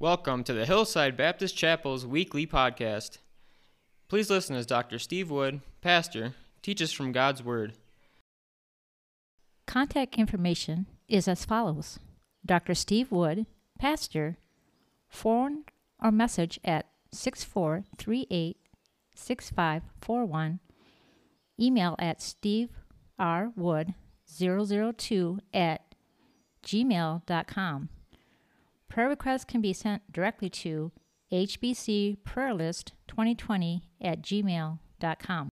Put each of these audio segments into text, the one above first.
Welcome to the Hillside Baptist Chapel's weekly podcast. Please listen as Dr. Steve Wood, pastor, teaches from God's Word. Contact information is as follows Dr. Steve Wood, pastor, phone or message at 6438 6541, email at steverwood002 at gmail.com. Prayer requests can be sent directly to hbcprayerlist2020 at gmail.com.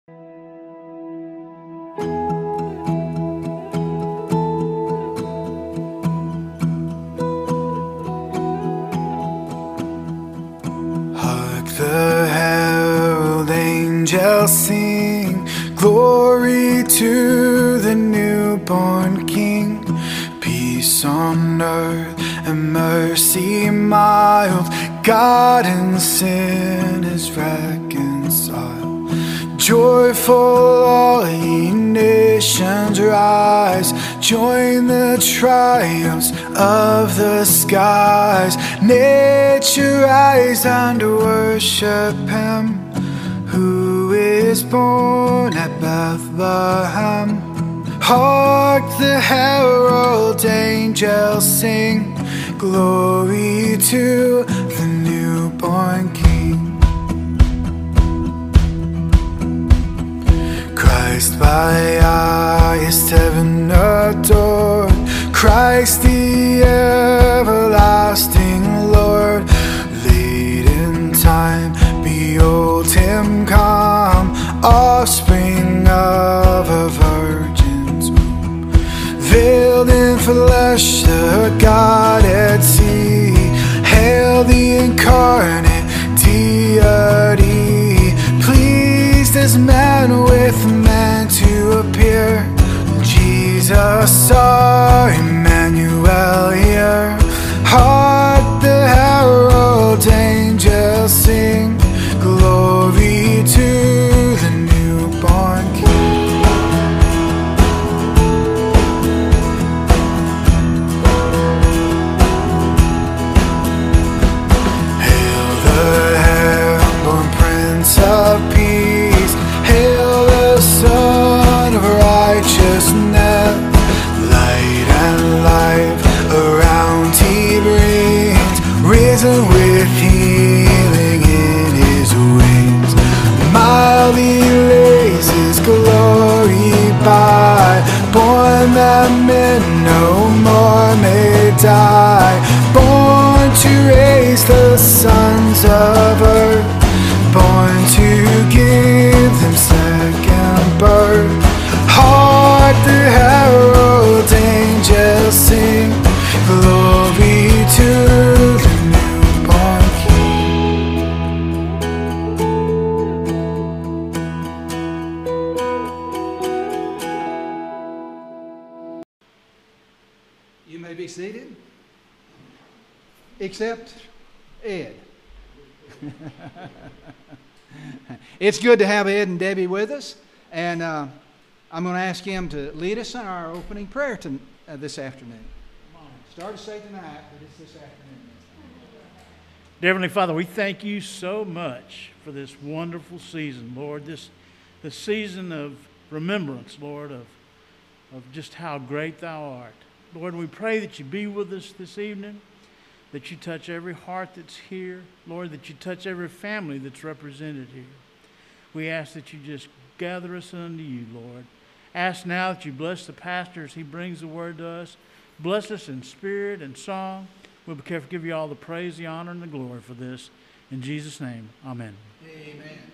Hark the herald angels sing, glory to the newborn King. Peace on earth mercy mild, God and sin is reconciled. Joyful all ye nations rise, join the triumphs of the skies. Nature rise and worship him who is born at Bethlehem. Hark the herald angels sing, glory to the newborn King. Christ by highest heaven adored, Christ the everlasting Lord. Late in time, behold him come, offspring of a. Veiled in flesh, the Godhead see, hail the incarnate deity. Pleased as man with man to appear. Jesus, except Ed. it's good to have Ed and Debbie with us, and uh, I'm going to ask him to lead us in our opening prayer to, uh, this afternoon. Start to say tonight, but it's this afternoon. Heavenly Father, we thank you so much for this wonderful season, Lord. This, this season of remembrance, Lord, of, of just how great Thou art. Lord, we pray that you be with us this evening, that you touch every heart that's here, Lord, that you touch every family that's represented here. We ask that you just gather us unto you, Lord. Ask now that you bless the pastor as he brings the word to us. Bless us in spirit and song. We'll be careful to give you all the praise, the honor, and the glory for this. In Jesus' name, amen. Amen.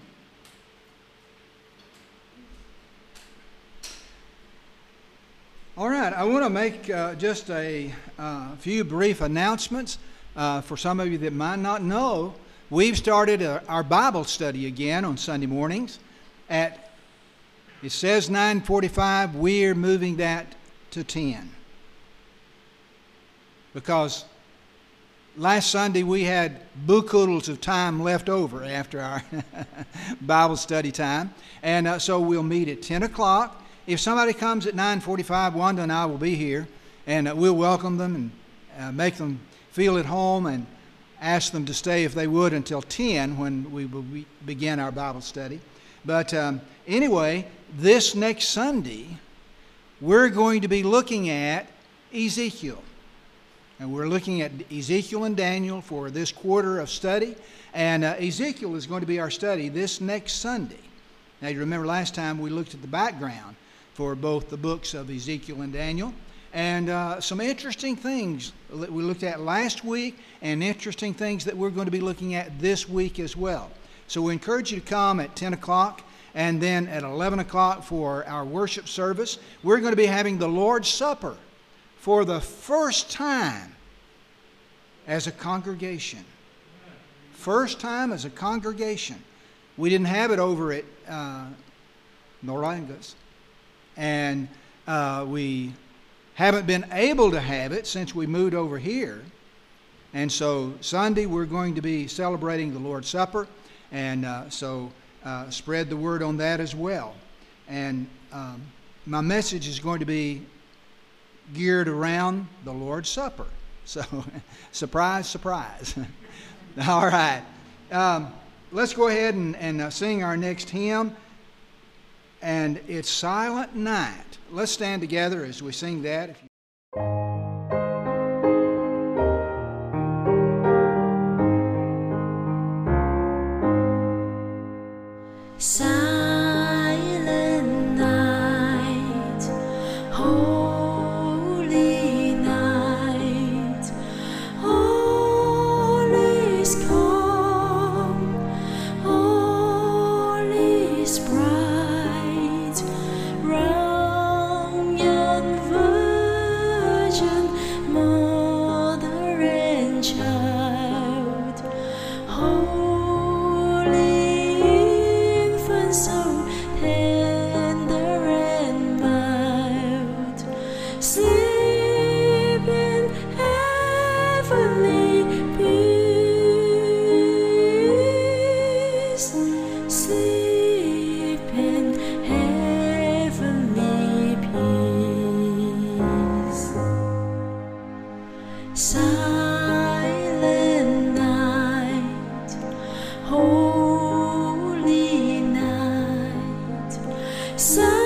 All right, I want to make uh, just a uh, few brief announcements uh, for some of you that might not know. We've started a, our Bible study again on Sunday mornings. At it says 9:45. We're moving that to 10 because last Sunday we had bookhoodles of time left over after our Bible study time, and uh, so we'll meet at 10 o'clock. If somebody comes at 9:45, Wanda and I will be here, and uh, we'll welcome them and uh, make them feel at home. And ask them to stay if they would until 10 when we will be, begin our Bible study. But um, anyway, this next Sunday, we're going to be looking at Ezekiel. And we're looking at Ezekiel and Daniel for this quarter of study. And uh, Ezekiel is going to be our study this next Sunday. Now, you remember last time we looked at the background for both the books of Ezekiel and Daniel. And uh, some interesting things that we looked at last week, and interesting things that we're going to be looking at this week as well. So we encourage you to come at 10 o'clock and then at 11 o'clock for our worship service. We're going to be having the Lord's Supper for the first time as a congregation. First time as a congregation. We didn't have it over at uh, Norangas. And uh, we haven't been able to have it since we moved over here. And so Sunday we're going to be celebrating the Lord's Supper. And uh, so uh, spread the word on that as well. And um, my message is going to be geared around the Lord's Supper. So, surprise, surprise. All right. Um, let's go ahead and, and uh, sing our next hymn. And it's Silent Night. Let's stand together as we sing that. Son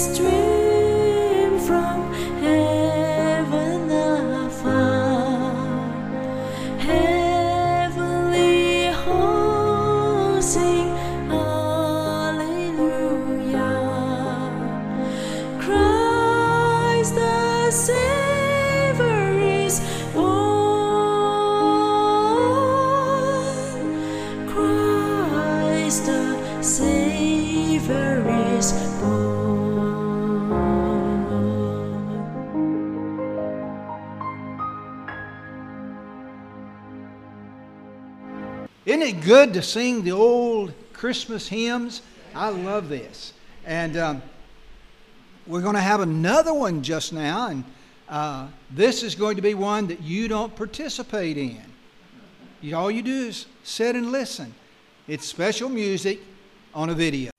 stream to sing the old Christmas hymns? I love this. And um, we're going to have another one just now, and uh, this is going to be one that you don't participate in. All you do is sit and listen. It's special music on a video.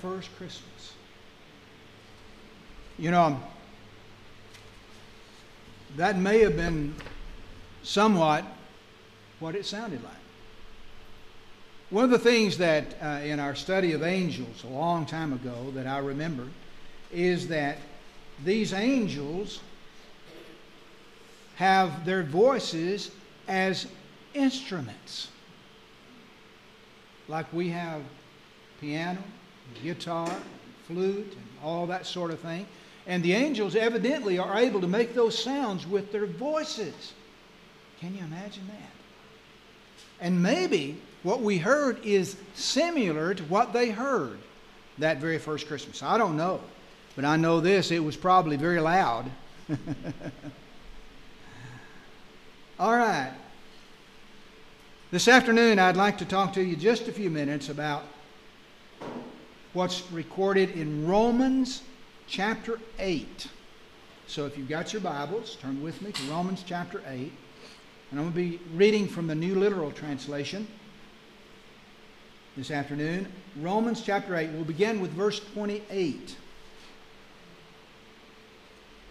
First Christmas? You know, that may have been somewhat what it sounded like. One of the things that uh, in our study of angels a long time ago that I remember is that these angels have their voices as instruments like we have piano, guitar, flute, and all that sort of thing. And the angels evidently are able to make those sounds with their voices. Can you imagine that? And maybe what we heard is similar to what they heard that very first Christmas. I don't know. But I know this it was probably very loud. All right. This afternoon, I'd like to talk to you just a few minutes about what's recorded in Romans chapter 8. So if you've got your Bibles, turn with me to Romans chapter 8. And I'm going to be reading from the New Living Translation. this afternoon. Romans chapter 8. We'll begin with verse 28.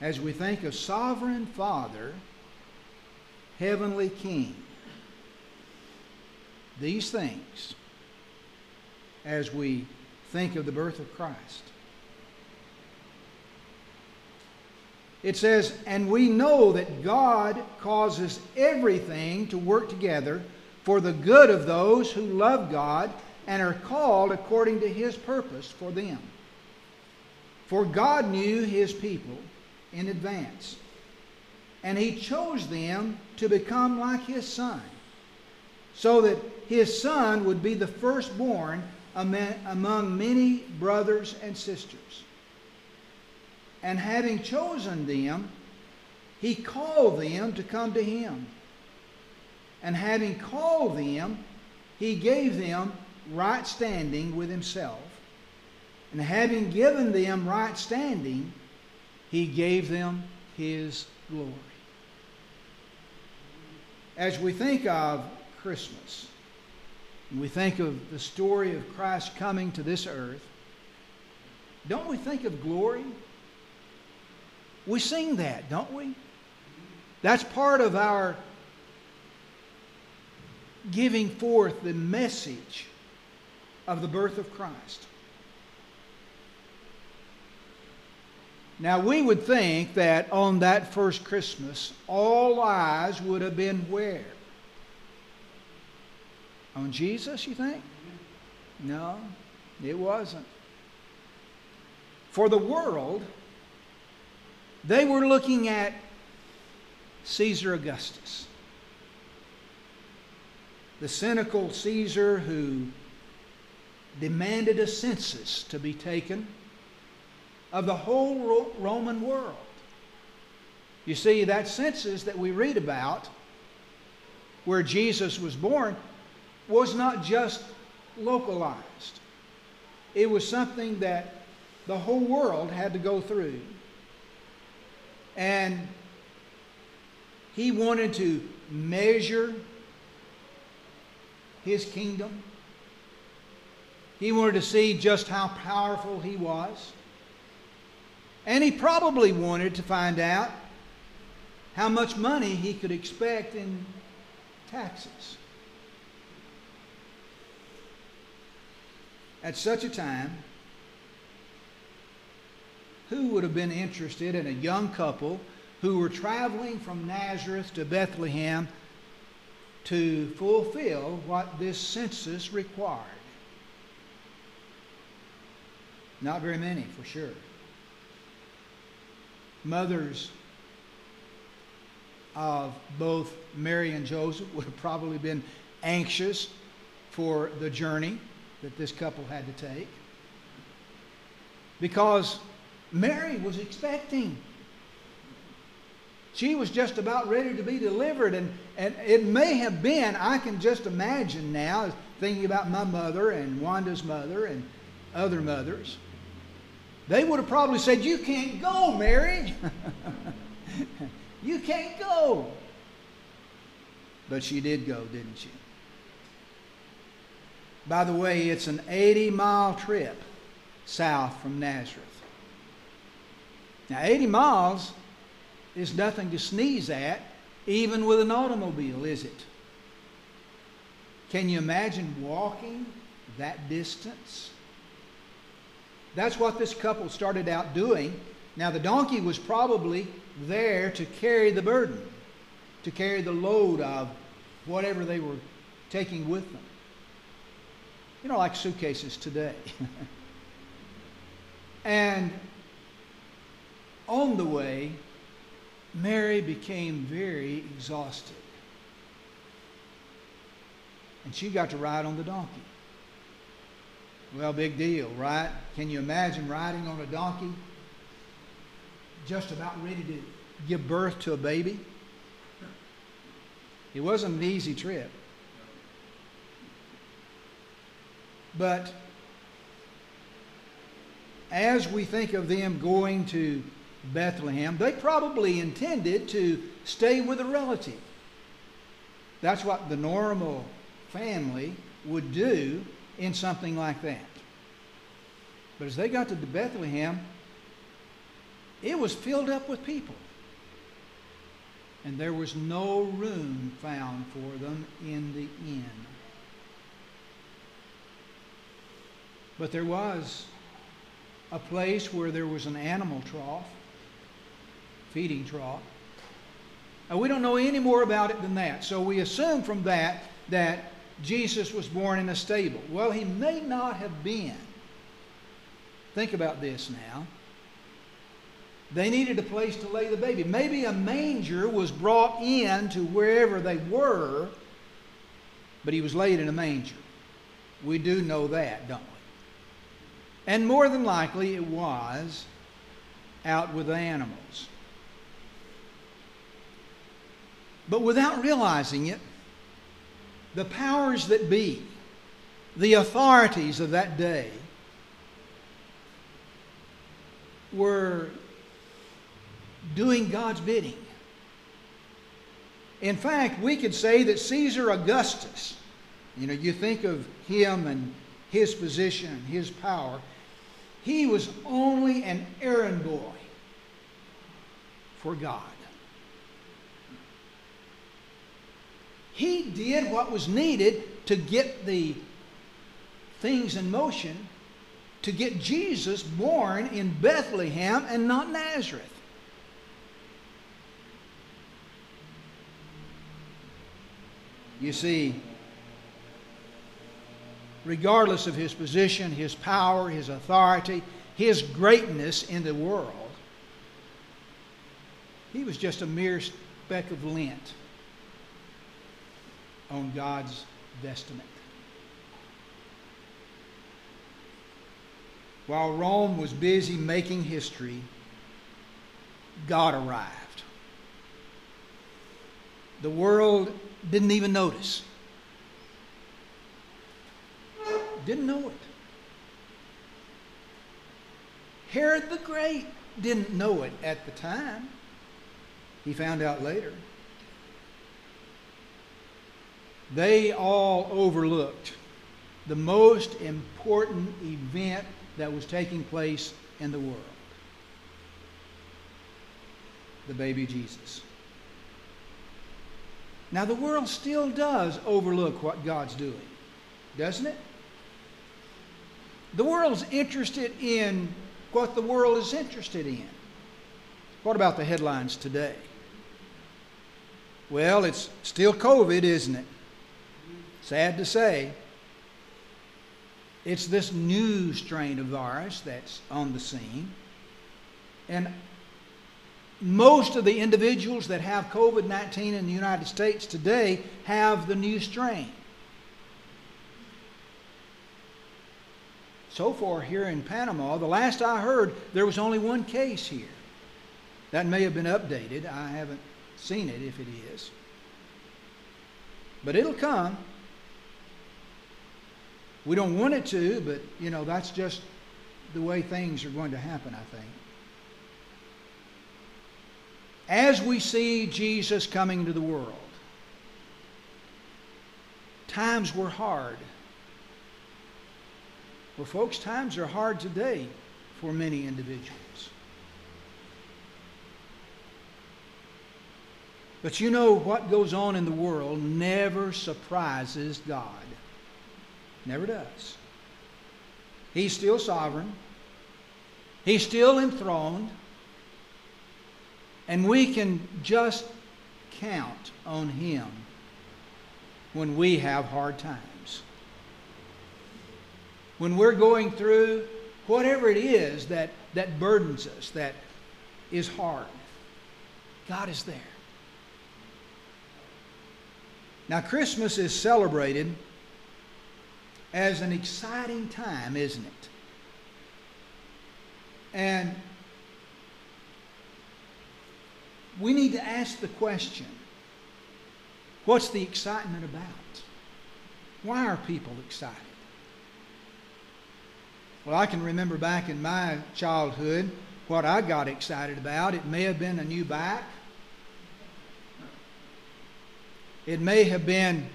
As we think of sovereign Father, heavenly King, these things as we think of the birth of Christ. It says, And we know that God causes everything to work together for the good of those who love God and are called according to his purpose for them. For God knew his people in advance, and he chose them to become like his son, so that his son would be the firstborn among many brothers and sisters. And having chosen them, he called them to come to him. And having called them, he gave them right standing with himself. And having given them right standing, he gave them his glory. As we think of Christmas, and we think of the story of Christ coming to this earth, don't we think of glory? We sing that, don't we? That's part of our giving forth the message of the birth of Christ. Now, we would think that on that first Christmas, all eyes would have been where? On Jesus, you think? No, it wasn't. For the world, they were looking at Caesar Augustus, the cynical Caesar who demanded a census to be taken of the whole Roman world. You see, that census that we read about, where Jesus was born, was not just localized, it was something that the whole world had to go through. And he wanted to measure his kingdom. He wanted to see just how powerful he was. And he probably wanted to find out how much money he could expect in taxes. At such a time, who would have been interested in a young couple who were traveling from Nazareth to Bethlehem to fulfill what this census required? Not very many, for sure. Mothers of both Mary and Joseph would have probably been anxious for the journey that this couple had to take because Mary was expecting. She was just about ready to be delivered, and, and it may have been, I can just imagine now, thinking about my mother and Wanda's mother and other mothers. They would have probably said, You can't go, Mary. you can't go. But she did go, didn't she? By the way, it's an 80 mile trip south from Nazareth. Now, 80 miles is nothing to sneeze at, even with an automobile, is it? Can you imagine walking that distance? That's what this couple started out doing. Now, the donkey was probably there to carry the burden, to carry the load of whatever they were taking with them. You know, like suitcases today. and on the way, Mary became very exhausted. And she got to ride on the donkey. Well, big deal, right? Can you imagine riding on a donkey? Just about ready to give birth to a baby? It wasn't an easy trip. But as we think of them going to Bethlehem, they probably intended to stay with a relative. That's what the normal family would do in something like that. But as they got to Bethlehem, it was filled up with people. And there was no room found for them in the inn. But there was a place where there was an animal trough, feeding trough. Now, we don't know any more about it than that. So we assume from that that Jesus was born in a stable. Well, he may not have been. Think about this now. They needed a place to lay the baby. Maybe a manger was brought in to wherever they were, but he was laid in a manger. We do know that, don't we? And more than likely, it was out with the animals. But without realizing it, the powers that be, the authorities of that day, were doing God's bidding. In fact, we could say that Caesar Augustus, you know, you think of him and his position and his power, he was only an errand boy for God. He did what was needed to get the things in motion to get Jesus born in Bethlehem and not Nazareth. You see, regardless of his position, his power, his authority, his greatness in the world, he was just a mere speck of lint on God's vestment. While Rome was busy making history, God arrived. The world didn't even notice. Didn't know it. Herod the Great didn't know it at the time. He found out later. They all overlooked the most important event that was taking place in the world the baby Jesus. Now, the world still does overlook what God's doing, doesn't it? The world's interested in what the world is interested in. What about the headlines today? Well, it's still COVID, isn't it? Sad to say. It's this new strain of virus that's on the scene. And most of the individuals that have COVID 19 in the United States today have the new strain. So far, here in Panama, the last I heard, there was only one case here. That may have been updated. I haven't seen it if it is. But it'll come. We don't want it to, but, you know, that's just the way things are going to happen, I think. As we see Jesus coming to the world, times were hard. Well, folks, times are hard today for many individuals. But you know what goes on in the world never surprises God. Never does. He's still sovereign. He's still enthroned. And we can just count on Him when we have hard times. When we're going through whatever it is that, that burdens us, that is hard, God is there. Now, Christmas is celebrated as an exciting time, isn't it? And we need to ask the question what's the excitement about? Why are people excited? Well, I can remember back in my childhood what I got excited about. It may have been a new bike, it may have been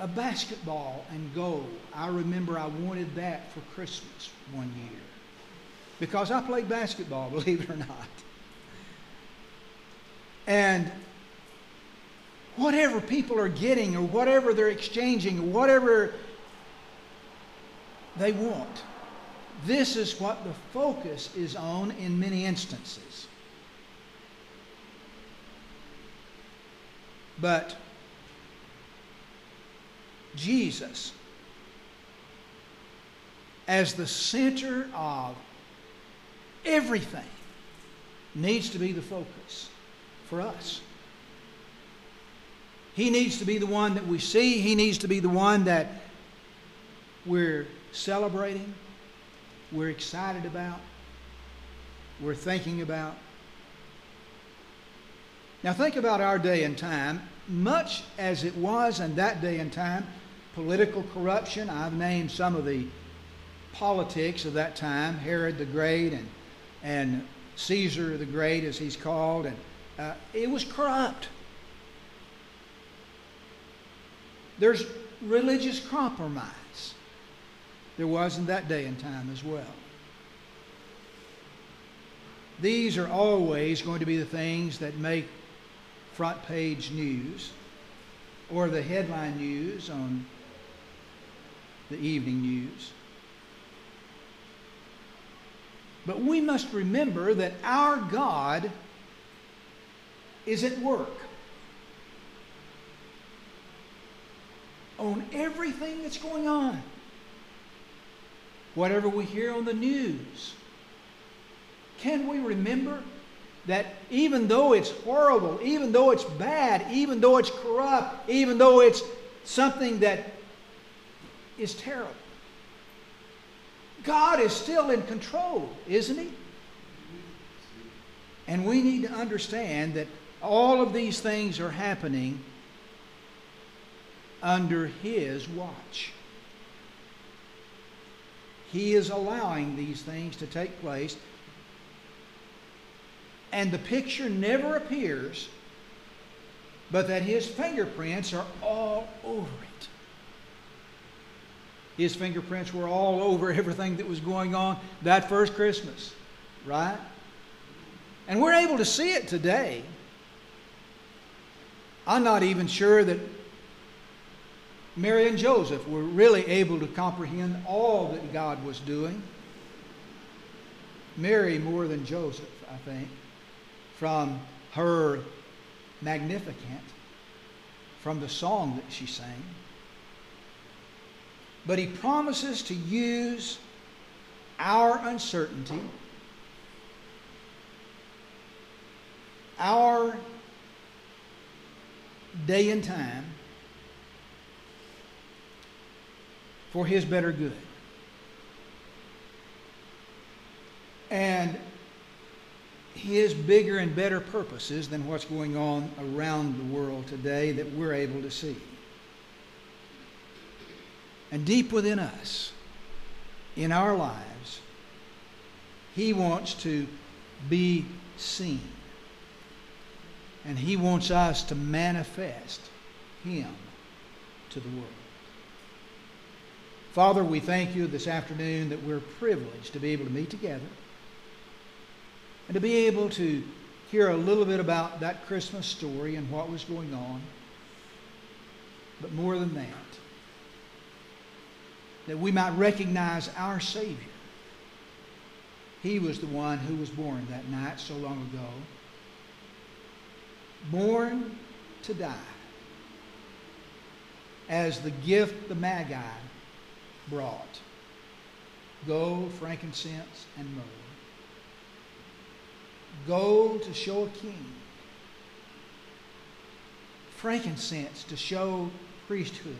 a basketball and goal. I remember I wanted that for Christmas one year because I played basketball, believe it or not. And whatever people are getting or whatever they're exchanging or whatever they want, this is what the focus is on in many instances. But Jesus, as the center of everything, needs to be the focus for us. He needs to be the one that we see. He needs to be the one that we're celebrating, we're excited about, we're thinking about. Now, think about our day and time. Much as it was in that day and time, political corruption, I've named some of the politics of that time Herod the Great and, and Caesar the Great, as he's called, and uh, it was corrupt. There's religious compromise. There was in that day and time as well. These are always going to be the things that make front page news or the headline news on the evening news. But we must remember that our God is at work on everything that's going on. Whatever we hear on the news. Can we remember that even though it's horrible, even though it's bad, even though it's corrupt, even though it's something that is terrible, God is still in control, isn't He? And we need to understand that all of these things are happening under His watch. He is allowing these things to take place. And the picture never appears, but that His fingerprints are all over it. His fingerprints were all over everything that was going on that first Christmas, right? And we're able to see it today. I'm not even sure that Mary and Joseph were really able to comprehend all that God was doing. Mary more than Joseph, I think, from her Magnificat, from the song that she sang. But he promises to use our uncertainty, our day and time, for his better good. And his bigger and better purposes than what's going on around the world today that we're able to see. And deep within us, in our lives, he wants to be seen. And he wants us to manifest him to the world. Father, we thank you this afternoon that we're privileged to be able to meet together and to be able to hear a little bit about that Christmas story and what was going on. But more than that, that we might recognize our Savior. He was the one who was born that night so long ago. Born to die as the gift the Magi brought gold, frankincense, and myrrh. Gold to show a king, frankincense to show priesthood,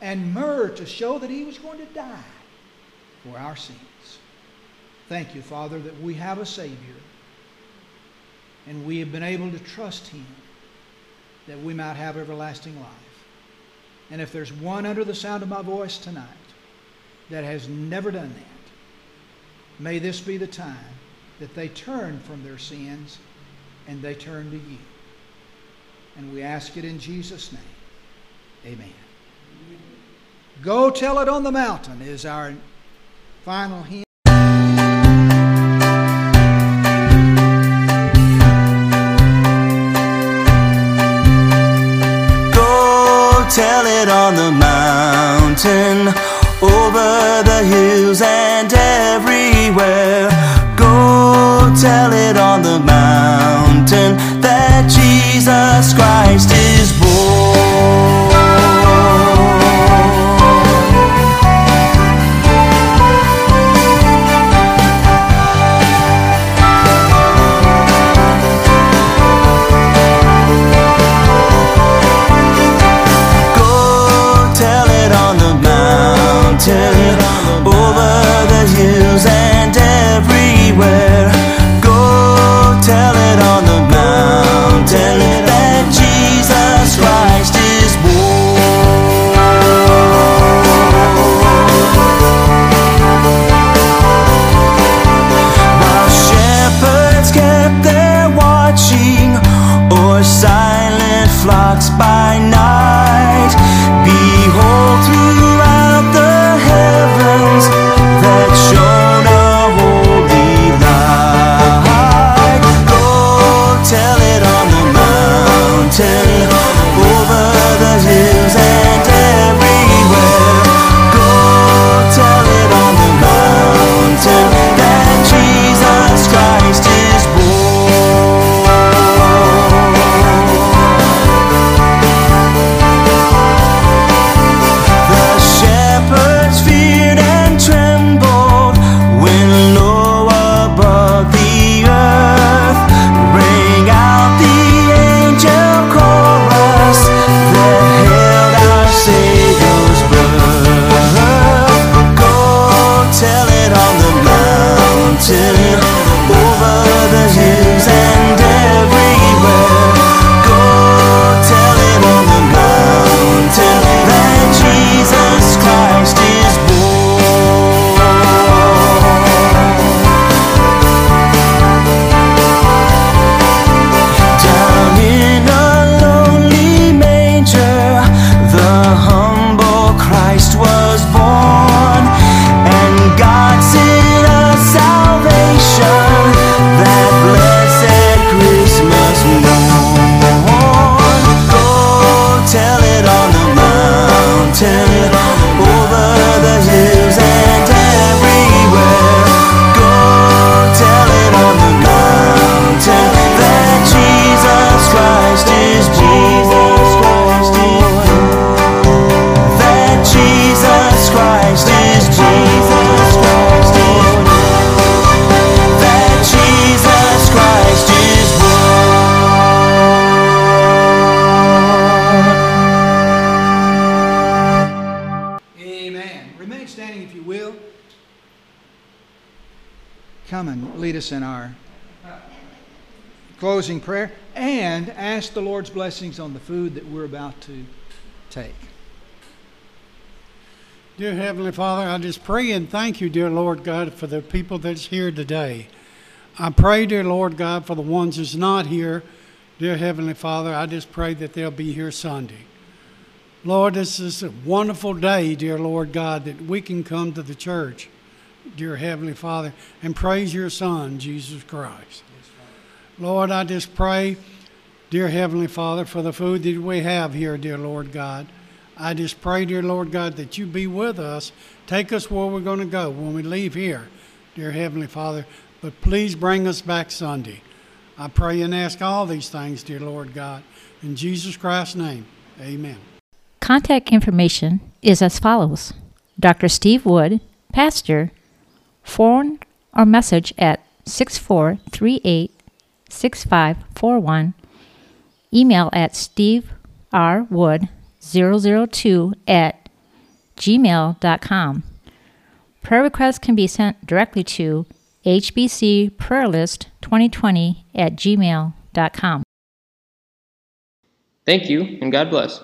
and myrrh to show that he was going to die for our sins. Thank you, Father, that we have a Savior and we have been able to trust him that we might have everlasting life. And if there's one under the sound of my voice tonight that has never done that, may this be the time that they turn from their sins and they turn to you. And we ask it in Jesus' name. Amen. Go tell it on the mountain is our final hymn. It on the mountain, over the hills and everywhere. Go tell it on the mountain closing prayer and ask the Lord's blessings on the food that we're about to take. Dear Heavenly Father, I just pray and thank you, dear Lord God, for the people that's here today. I pray, dear Lord God, for the ones that's not here. Dear Heavenly Father, I just pray that they'll be here Sunday. Lord, this is a wonderful day, dear Lord God, that we can come to the church, dear Heavenly Father, and praise your Son, Jesus Christ. Lord, I just pray, dear Heavenly Father, for the food that we have here, dear Lord God. I just pray, dear Lord God, that you be with us. Take us where we're going to go when we leave here, dear Heavenly Father. But please bring us back Sunday. I pray and ask all these things, dear Lord God. In Jesus Christ's name, amen. Contact information is as follows Dr. Steve Wood, Pastor, phone or message at 6438 6541, email at steverwood002 at gmail.com. Prayer requests can be sent directly to hbcprayerlist2020 at gmail.com. Thank you, and God bless.